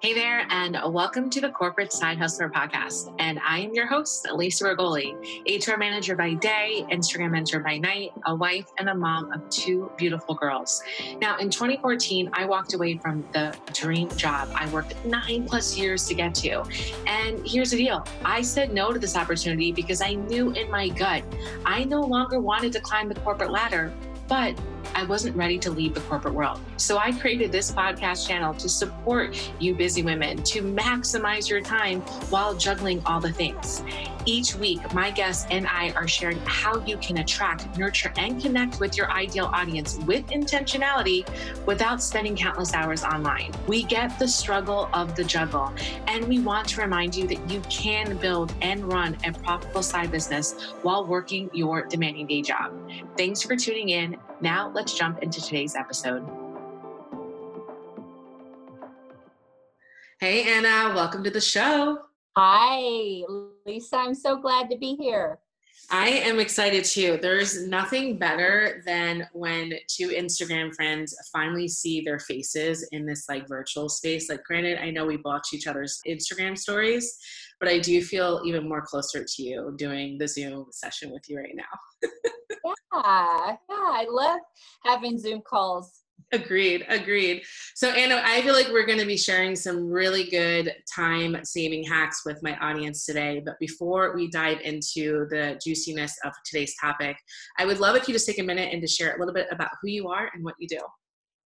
Hey there, and welcome to the Corporate Side Hustler Podcast. And I am your host, Lisa Rogoli, HR manager by day, Instagram mentor by night, a wife, and a mom of two beautiful girls. Now, in 2014, I walked away from the dream job I worked nine plus years to get to. And here's the deal I said no to this opportunity because I knew in my gut I no longer wanted to climb the corporate ladder, but I wasn't ready to leave the corporate world. So I created this podcast channel to support you busy women to maximize your time while juggling all the things. Each week, my guests and I are sharing how you can attract, nurture, and connect with your ideal audience with intentionality without spending countless hours online. We get the struggle of the juggle, and we want to remind you that you can build and run a profitable side business while working your demanding day job. Thanks for tuning in. Now, let's jump into today's episode. Hey, Anna, welcome to the show. Hi, Lisa. I'm so glad to be here. I am excited too. There's nothing better than when two Instagram friends finally see their faces in this like virtual space. Like, granted, I know we watch each other's Instagram stories, but I do feel even more closer to you doing the Zoom session with you right now. yeah, yeah, I love having Zoom calls Agreed, agreed. So, Anna, I feel like we're going to be sharing some really good time saving hacks with my audience today. But before we dive into the juiciness of today's topic, I would love if you just take a minute and to share a little bit about who you are and what you do.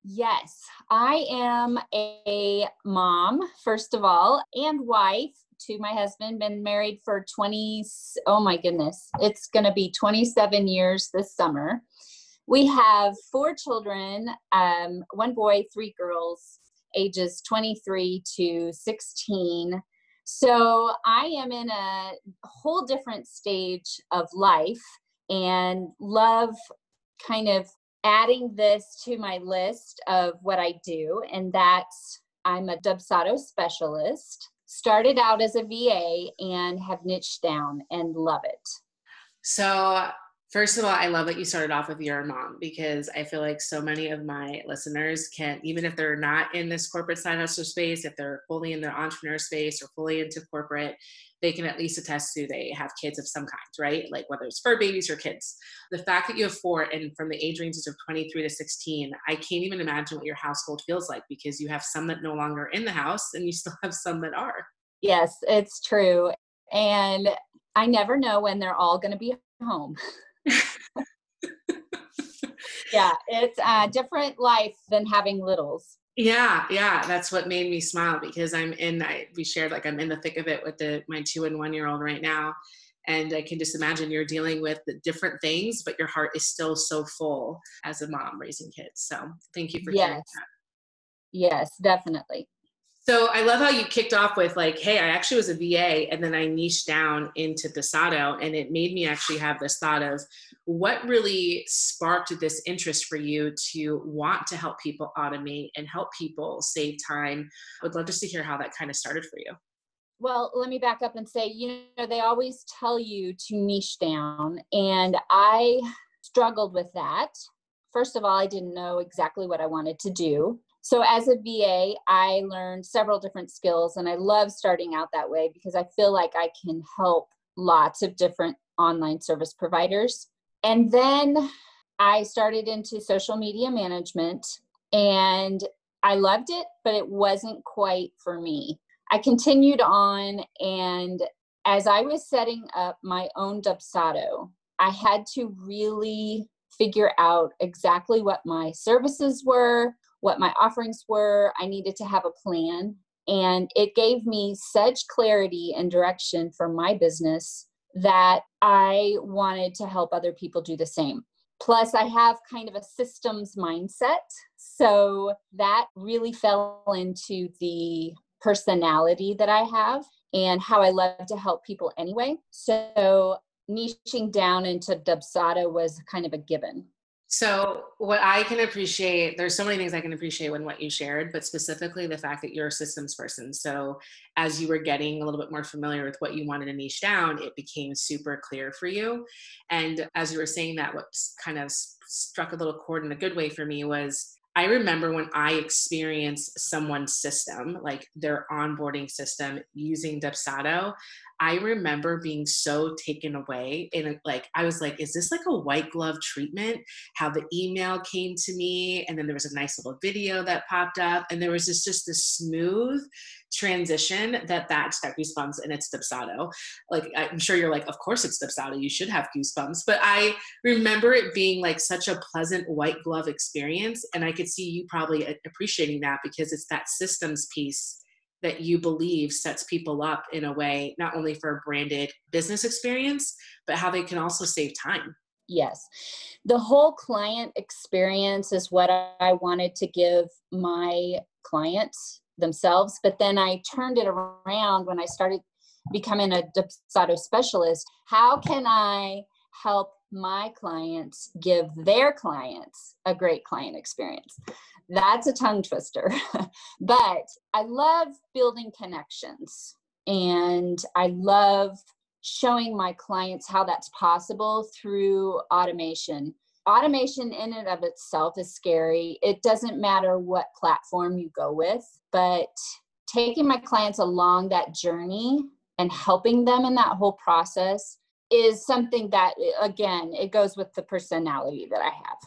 Yes, I am a mom, first of all, and wife to my husband. Been married for 20, oh my goodness, it's going to be 27 years this summer. We have four children um, one boy, three girls, ages 23 to 16. So I am in a whole different stage of life and love kind of adding this to my list of what I do. And that's I'm a Dubsado specialist. Started out as a VA and have niched down and love it. So First of all, I love that you started off with your mom because I feel like so many of my listeners can, even if they're not in this corporate side hustle space, if they're fully in the entrepreneur space or fully into corporate, they can at least attest to they have kids of some kind, right? Like whether it's fur babies or kids. The fact that you have four and from the age ranges of 23 to 16, I can't even imagine what your household feels like because you have some that no longer in the house and you still have some that are. Yes, it's true. And I never know when they're all going to be home. yeah, it's a different life than having littles. Yeah, yeah, that's what made me smile because I'm in. I, we shared like I'm in the thick of it with the my two and one year old right now, and I can just imagine you're dealing with the different things, but your heart is still so full as a mom raising kids. So thank you for yes, yes, definitely. So I love how you kicked off with like, hey, I actually was a VA and then I niched down into Dubsado and it made me actually have this thought of what really sparked this interest for you to want to help people automate and help people save time. I would love just to hear how that kind of started for you. Well, let me back up and say, you know, they always tell you to niche down and I struggled with that. First of all, I didn't know exactly what I wanted to do. So, as a VA, I learned several different skills, and I love starting out that way because I feel like I can help lots of different online service providers. And then I started into social media management, and I loved it, but it wasn't quite for me. I continued on, and as I was setting up my own Dubsado, I had to really figure out exactly what my services were, what my offerings were. I needed to have a plan. And it gave me such clarity and direction for my business that I wanted to help other people do the same. Plus, I have kind of a systems mindset. So that really fell into the personality that I have and how I love to help people anyway. So niching down into Dubsado was kind of a given. So, what I can appreciate, there's so many things I can appreciate in what you shared, but specifically the fact that you're a systems person. So, as you were getting a little bit more familiar with what you wanted to niche down, it became super clear for you. And as you were saying that, what kind of struck a little chord in a good way for me was I remember when I experienced someone's system, like their onboarding system using Dubsado, I remember being so taken away. And uh, like, I was like, is this like a white glove treatment? How the email came to me. And then there was a nice little video that popped up. And there was this just this smooth transition that that's that goosebumps and it's Dubsado. Like I'm sure you're like, of course it's Dubsado. You should have goosebumps. But I remember it being like such a pleasant white glove experience, and I could see you probably uh, appreciating that because it's that systems piece that you believe sets people up in a way not only for a branded business experience, but how they can also save time. Yes. The whole client experience is what I wanted to give my clients themselves. But then I turned it around when I started becoming a Dubsado specialist. How can I help my clients give their clients a great client experience? That's a tongue twister. but I love building connections and I love showing my clients how that's possible through automation automation in and of itself is scary. It doesn't matter what platform you go with, but taking my clients along that journey and helping them in that whole process is something that again it goes with the personality that i have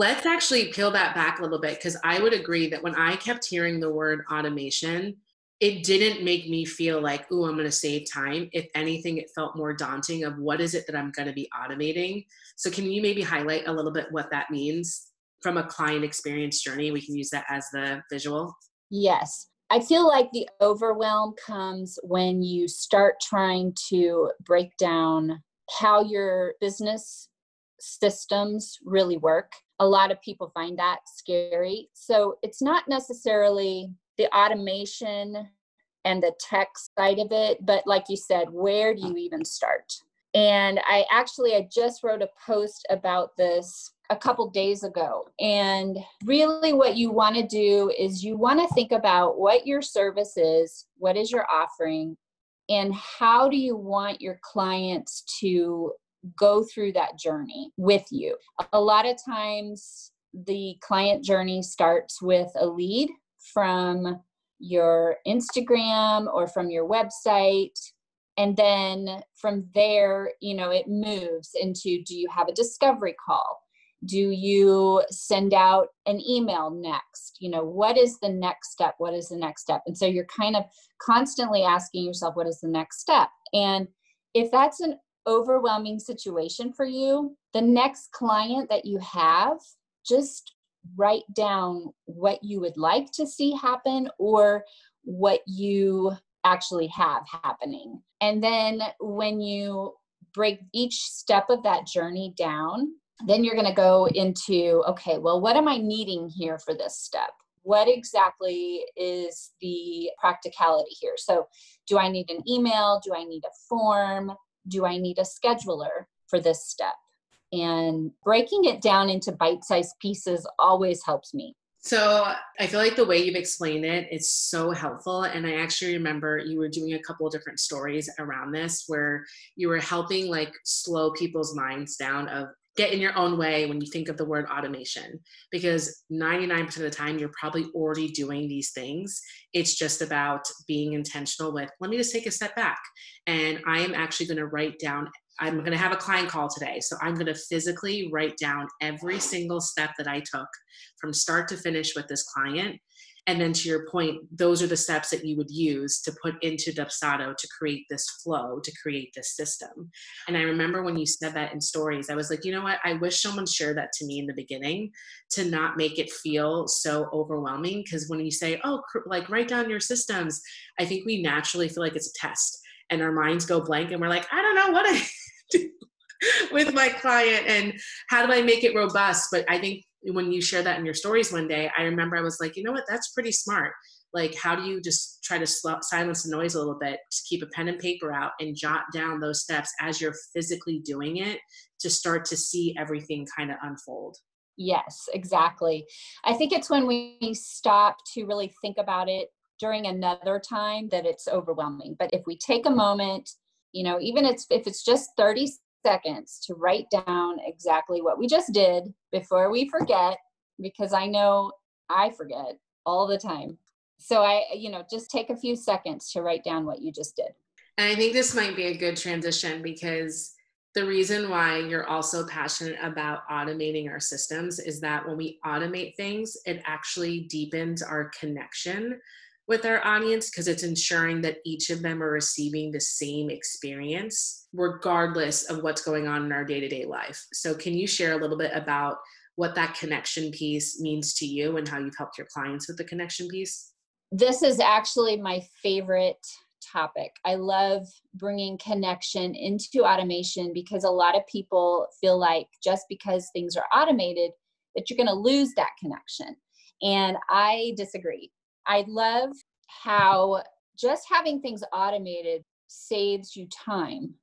let's actually peel that back a little bit because i would agree that when i kept hearing the word automation it didn't make me feel like, oh, I'm going to save time. If anything, it felt more daunting of what is it that I'm going to be automating. So, can you maybe highlight a little bit what that means from a client experience journey? We can use that as the visual. Yes. I feel like the overwhelm comes when you start trying to break down how your business systems really work. A lot of people find that scary. So, it's not necessarily the automation and the tech side of it but like you said where do you even start and i actually i just wrote a post about this a couple days ago and really what you want to do is you want to think about what your service is what is your offering and how do you want your clients to go through that journey with you a lot of times the client journey starts with a lead from your Instagram or from your website. And then from there, you know, it moves into do you have a discovery call? Do you send out an email next? You know, what is the next step? What is the next step? And so you're kind of constantly asking yourself, what is the next step? And if that's an overwhelming situation for you, the next client that you have, just write down what you would like to see happen or what you actually have happening. And then when you break each step of that journey down, then you're going to go into okay, well, what am I needing here for this step? What exactly is the practicality here? So, do I need an email? Do I need a form? Do I need a scheduler for this step? and breaking it down into bite-sized pieces always helps me so i feel like the way you've explained it is so helpful and i actually remember you were doing a couple of different stories around this where you were helping like slow people's minds down of get in your own way when you think of the word automation because 99% of the time you're probably already doing these things it's just about being intentional with let me just take a step back and i am actually going to write down I'm going to have a client call today. So I'm going to physically write down every single step that I took from start to finish with this client. And then to your point, those are the steps that you would use to put into Dubsado to create this flow, to create this system. And I remember when you said that in stories, I was like, you know what? I wish someone shared that to me in the beginning to not make it feel so overwhelming. Because when you say, oh, like write down your systems, I think we naturally feel like it's a test and our minds go blank and we're like, I don't know what I do with my client and how do I make it robust? But I think when you share that in your stories one day, I remember I was like, you know what, that's pretty smart. Like, how do you just try to silence the noise a little bit, to keep a pen and paper out and jot down those steps as you're physically doing it to start to see everything kind of unfold? Yes, exactly. I think it's when we stop to really think about it during another time that it's overwhelming. But if we take a moment, you know, even if it's just 30 seconds to write down exactly what we just did before we forget, because I know I forget all the time. So I, you know, just take a few seconds to write down what you just did. And I think this might be a good transition because the reason why you're also passionate about automating our systems is that when we automate things, it actually deepens our connection with our audience because it's ensuring that each of them are receiving the same experience, regardless of what's going on in our day to day life. So, can you share a little bit about what that connection piece means to you and how you've helped your clients with the connection piece? This is actually my favorite topic. I love bringing connection into automation because a lot of people feel like just because things are automated, that you're going to lose that connection. And I disagree. I love how just having things automated saves you time,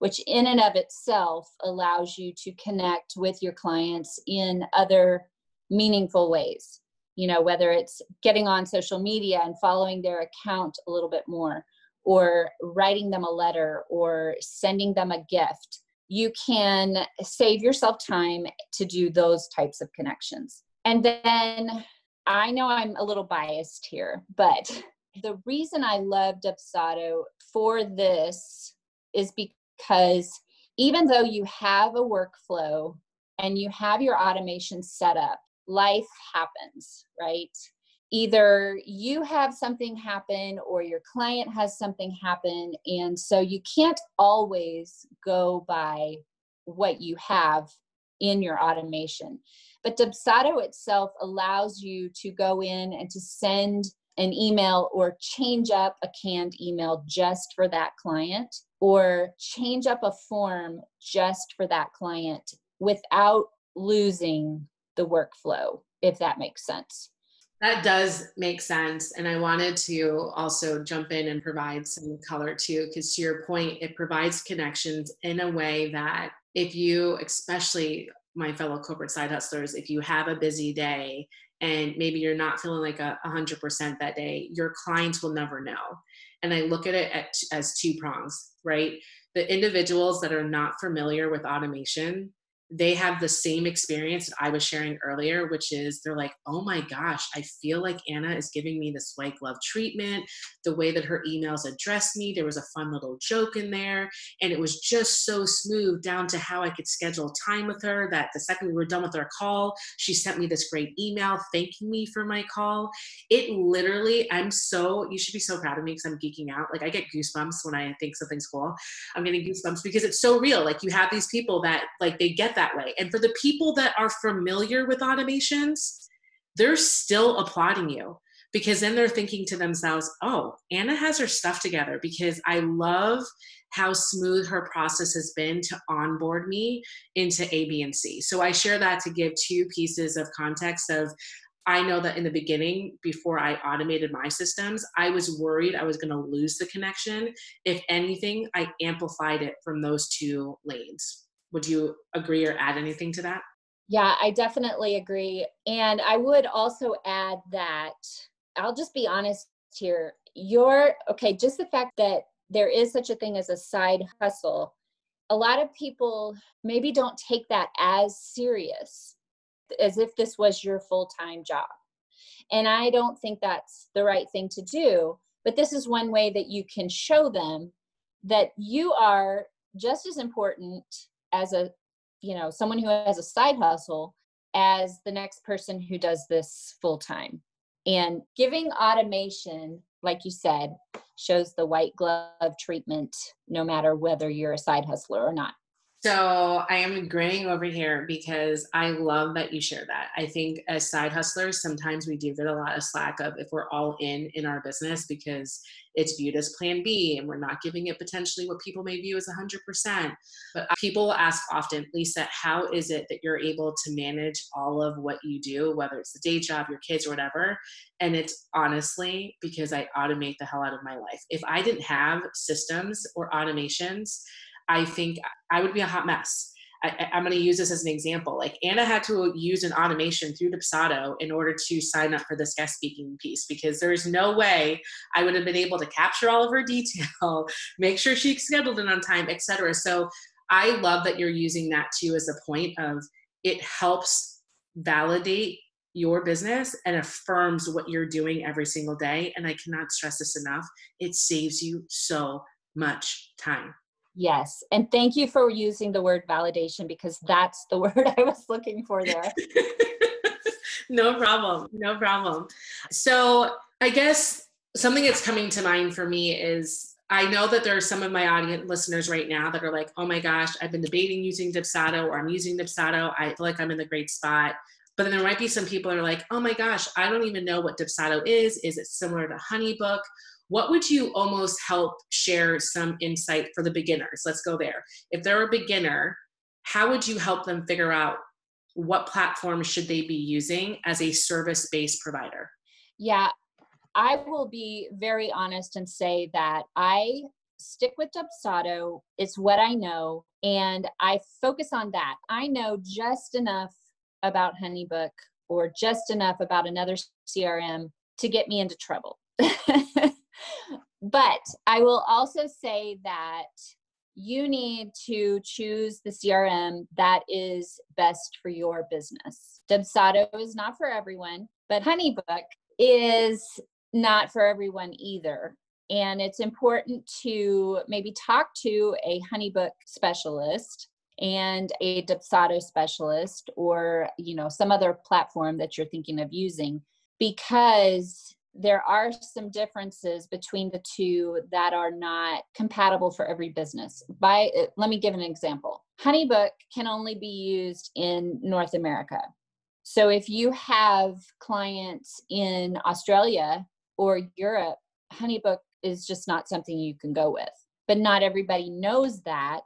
which in and of itself allows you to connect with your clients in other meaningful ways. You know, whether it's getting on social media and following their account a little bit more, or writing them a letter, or sending them a gift, you can save yourself time to do those types of connections. And then I know I'm a little biased here, but the reason I love Dubsado for this is because even though you have a workflow and you have your automation set up, life happens, right? Either you have something happen or your client has something happen. And so you can't always go by what you have in your automation. But Dubsado itself allows you to go in and to send an email or change up a canned email just for that client or change up a form just for that client without losing the workflow, if that makes sense. That does make sense. And I wanted to also jump in and provide some color too, because to your point, it provides connections in a way that if you, especially my fellow corporate side hustlers, if you have a busy day and maybe you're not feeling like a 100% that day, your clients will never know. And I look at it at, as two prongs, right? The individuals that are not familiar with automation, they have the same experience that I was sharing earlier, which is they're like, oh my gosh, I feel like Anna is giving me this white glove treatment. The way that her emails addressed me, there was a fun little joke in there. And it was just so smooth down to how I could schedule time with her that the second we were done with our call, she sent me this great email thanking me for my call. It literally, I'm so, you should be so proud of me because I'm geeking out. Like I get goosebumps when I think something's cool. I'm getting goosebumps because it's so real. Like you have these people that like they get that that way. And for the people that are familiar with automations, they're still applauding you because then they're thinking to themselves, oh, Anna has her stuff together because I love how smooth her process has been to onboard me into A, B, and C. So I share that to give two pieces of context of I know that in the beginning, before I automated my systems, I was worried I was going to lose the connection. If anything, I amplified it from those two lanes. Would you agree or add anything to that? Yeah, I definitely agree. And I would also add that I'll just be honest here. You're okay, just the fact that there is such a thing as a side hustle, a lot of people maybe don't take that as serious as if this was your full time job. And I don't think that's the right thing to do. But this is one way that you can show them that you are just as important as a you know someone who has a side hustle as the next person who does this full time and giving automation like you said shows the white glove treatment no matter whether you're a side hustler or not so I am grinning over here because I love that you share that. I think as side hustlers, sometimes we do get a lot of slack of if we're all in in our business because it's viewed as plan B and we're not giving it potentially what people may view as 100%. But people ask often, Lisa, how is it that you're able to manage all of what you do, whether it's the day job, your kids, or whatever? And it's honestly because I automate the hell out of my life. If I didn't have systems or automations, I think I would be a hot mess. I, am going to use this as an example. Like Anna had to use an automation through Dubsado in order to sign up for this guest speaking piece because there's no way I would have been able to capture all of her detail, make sure she scheduled it on time, etc. So I love that you're using that too as a point of it helps validate your business and affirms what you're doing every single day. And I cannot stress this enough. It saves you so much time. Yes. And thank you for using the word validation because that's the word I was looking for there. no problem. No problem. So, I guess something that's coming to mind for me is I know that there are some of my audience listeners right now that are like, oh my gosh, I've been debating using Dubsado or I'm using Dubsado. I feel like I'm in the great spot. But then there might be some people that are like, oh my gosh, I don't even know what Dubsado is. Is it similar to HoneyBook? What would you almost help share some insight for the beginners? Let's go there. If they're a beginner, how would you help them figure out what platform should they be using as a service-based provider? Yeah, I will be very honest and say that I stick with Dubsado. It's what I know, and I focus on that. I know just enough about HoneyBook or just enough about another CRM to get me into trouble. but I will also say that you need to choose the CRM that is best for your business. Dubsado is not for everyone, but HoneyBook is not for everyone either. And it's important to maybe talk to a HoneyBook specialist and a Dubsado specialist or you know some other platform that you're thinking of using because there are some differences between the two that are not compatible for every business. By uh, let me give an example. HoneyBook can only be used in North America. So if you have clients in Australia or Europe, HoneyBook is just not something you can go with. But not everybody knows that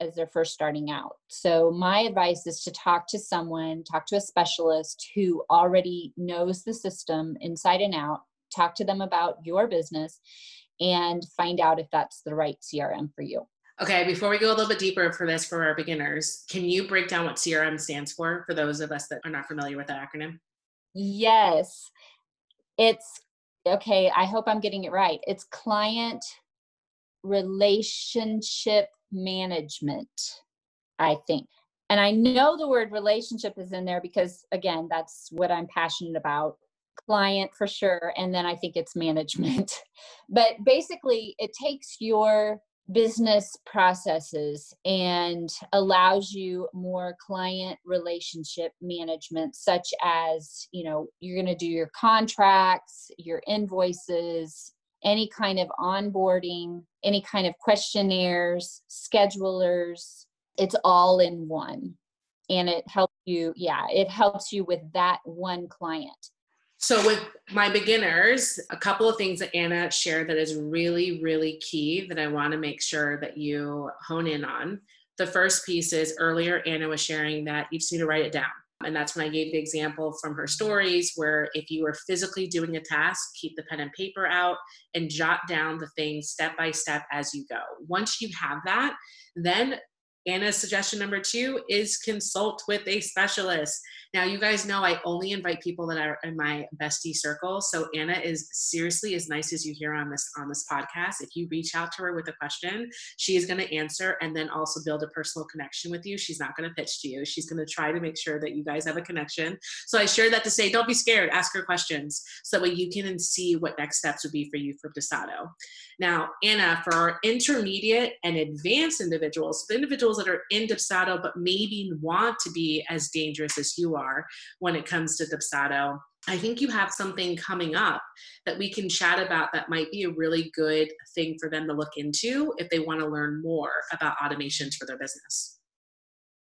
as they're first starting out. So, my advice is to talk to someone, talk to a specialist who already knows the system inside and out, talk to them about your business, and find out if that's the right CRM for you. Okay, before we go a little bit deeper for this for our beginners, can you break down what CRM stands for for those of us that are not familiar with that acronym? Yes. It's okay, I hope I'm getting it right. It's client relationship management, I think. And I know the word relationship is in there because, again, that's what I'm passionate about client for sure. And then I think it's management. but basically, it takes your business processes and allows you more client relationship management such as you know you're going to do your contracts your invoices any kind of onboarding, any kind of questionnaires, schedulers. It's all in one. And it helps you, yeah, it helps you with that one client. So, with my beginners, a couple of things that Anna shared that is really, really key that I want to make sure that you hone in on. The first piece is earlier, Anna was sharing that you just need to write it down. And that's when I gave the example from her stories where if you are physically doing a task, keep the pen and paper out and jot down the things step by step as you go. Once you have that, then Anna's suggestion number two is consult with a specialist. Now, you guys know I only invite people that are in my bestie circle. So Anna is seriously as nice as you hear on this on this podcast. If you reach out to her with a question, she is going to answer and then also build a personal connection with you. She's not going to pitch to you. She's going to try to make sure that you guys have a connection. So I share that to say, don't be scared. Ask her questions so that way you can see what next steps would be for you for Dubsado. Now, Anna, for our intermediate and advanced individuals, the individuals that are in Dubsado but maybe want to be as dangerous as you are when it comes to Dubsado, I think you have something coming up that we can chat about that might be a really good thing for them to look into if they want to learn more about automations for their business.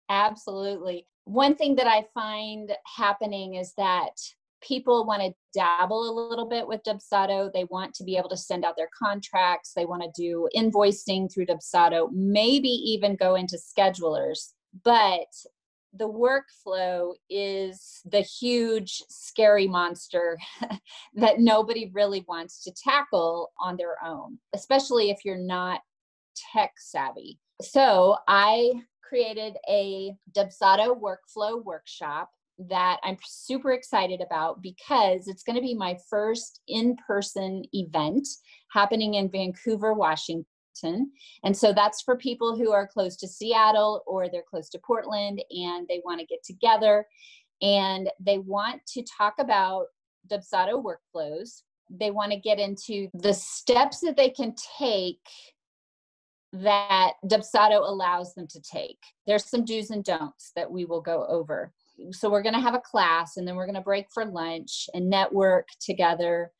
Absolutely. One thing that I find happening is that people want to dabble a little bit with Dubsado. They want to be able to send out their contracts. They want to do invoicing through Dubsado, maybe even go into schedulers. But the workflow is the huge, scary monster that nobody really wants to tackle on their own, especially if you're not tech savvy. So I created a Dubsado workflow workshop that I'm super excited about because it's going to be my first in person event happening in Vancouver, Washington. And so that's for people who are close to Seattle or they're close to Portland and they want to get together. and they want to talk about Dubsado workflows. They want to get into the steps that they can take that Dubsado allows them to take. There's some do's and don'ts that we will go over. So we're going to have a class and then we're going to break for lunch and network together.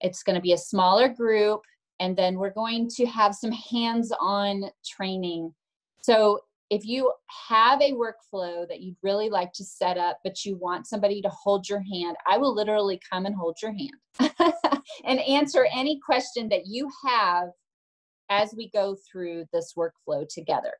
It's going to be a smaller group and then we're going to have some hands-on training. So if you have a workflow that you'd really like to set up, but you want somebody to hold your hand, I will literally come and hold your hand and answer any question that you have as we go through this workflow together.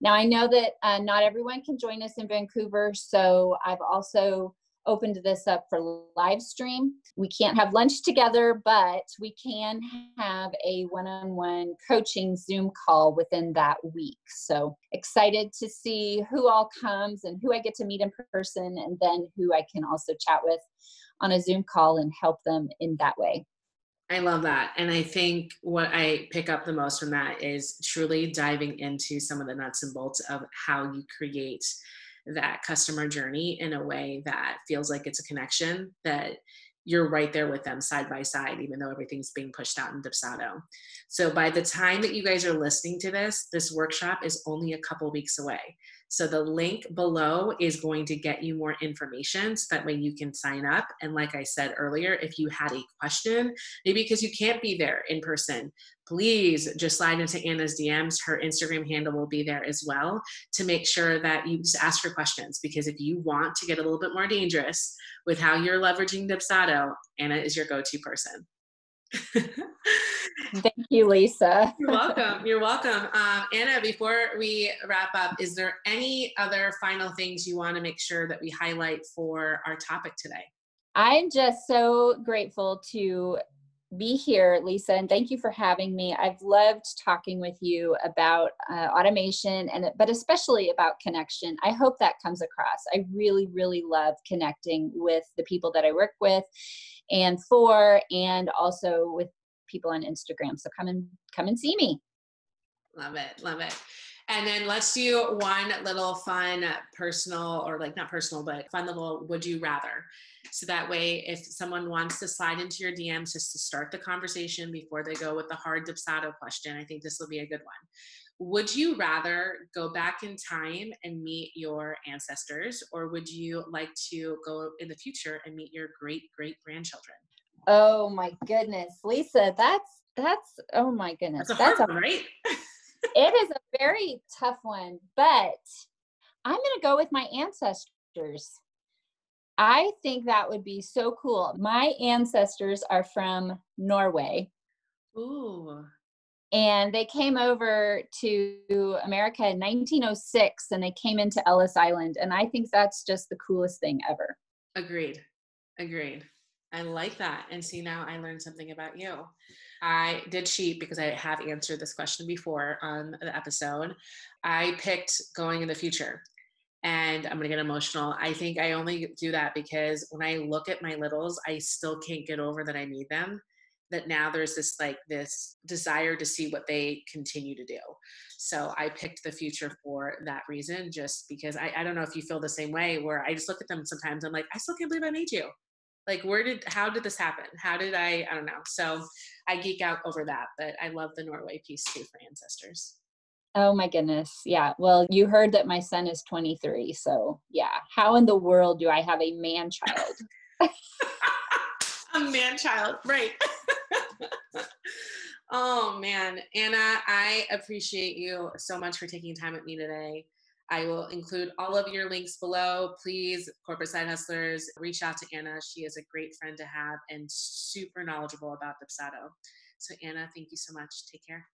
Now, I know that uh, not everyone can join us in Vancouver, so I've also opened this up for live stream. We can't have lunch together, but we can have a one on one coaching Zoom call within that week. So excited to see who all comes and who I get to meet in person, and then who I can also chat with on a Zoom call and help them in that way. I love that. And I think what I pick up the most from that is truly diving into some of the nuts and bolts of how you create that customer journey in a way that feels like it's a connection that you're right there with them side by side, even though everything's being pushed out in Dubsado. So by the time that you guys are listening to this, this workshop is only a couple weeks away. So the link below is going to get you more information so that way you can sign up. And like I said earlier, if you had a question, maybe because you can't be there in person, please just slide into Anna's DMs. Her Instagram handle will be there as well to make sure that you just ask her questions. Because if you want to get a little bit more dangerous with how you're leveraging Dubsado, Anna is your go to person. Thank you, Lisa. You're welcome. You're welcome. Um, Anna, before we wrap up, is there any other final things you want to make sure that we highlight for our topic today? I'm just so grateful to be here, Lisa, and thank you for having me. I've loved talking with you about uh, automation and but especially about connection. I hope that comes across. I really, really love connecting with the people that I work with and for, and also with people on Instagram. So come and come and see me. Love it. Love it. And then let's do one little fun personal or like not personal, but fun little would you rather. So that way, if someone wants to slide into your DMs just to start the conversation before they go with the hard Dubsado question, I think this will be a good one. Would you rather go back in time and meet your ancestors, or would you like to go in the future and meet your great great grandchildren? Oh my goodness, Lisa, that's that's oh my goodness, that's a, that's a one, right? it is a very tough one, but I'm going to go with my ancestors. I think that would be so cool. My ancestors are from Norway. Ooh. And they came over to America in 1906 and they came into Ellis Island. And I think that's just the coolest thing ever. Agreed. Agreed. I like that. And see, now I learned something about you. I did cheat because I have answered this question before on the episode. I picked going in the future and I'm gonna get emotional. I think I only do that because when I look at my littles, I still can't get over that I need them. That now there's this like this desire to see what they continue to do. So I picked the future for that reason, just because I, I don't know if you feel the same way, where I just look at them sometimes, I'm like, I still can't believe I made you like where did how did this happen how did i i don't know so i geek out over that but i love the norway piece too for ancestors oh my goodness yeah well you heard that my son is 23 so yeah how in the world do i have a man child a man child right oh man anna i appreciate you so much for taking time with me today I will include all of your links below. Please, corporate side hustlers, reach out to Anna. She is a great friend to have and super knowledgeable about Dubsado. So, Anna, thank you so much. Take care.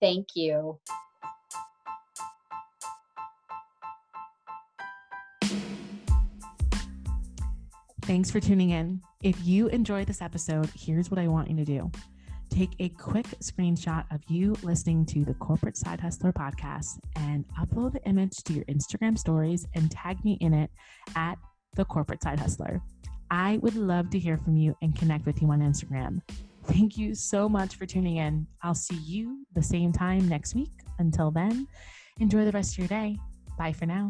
Thank you. Thanks for tuning in. If you enjoyed this episode, here's what I want you to do take a quick screenshot of you listening to the Corporate Side Hustler podcast and upload the image to your Instagram stories and tag me in it at the Corporate Side Hustler. I would love to hear from you and connect with you on Instagram. Thank you so much for tuning in. I'll see you the same time next week. Until then, enjoy the rest of your day. Bye for now.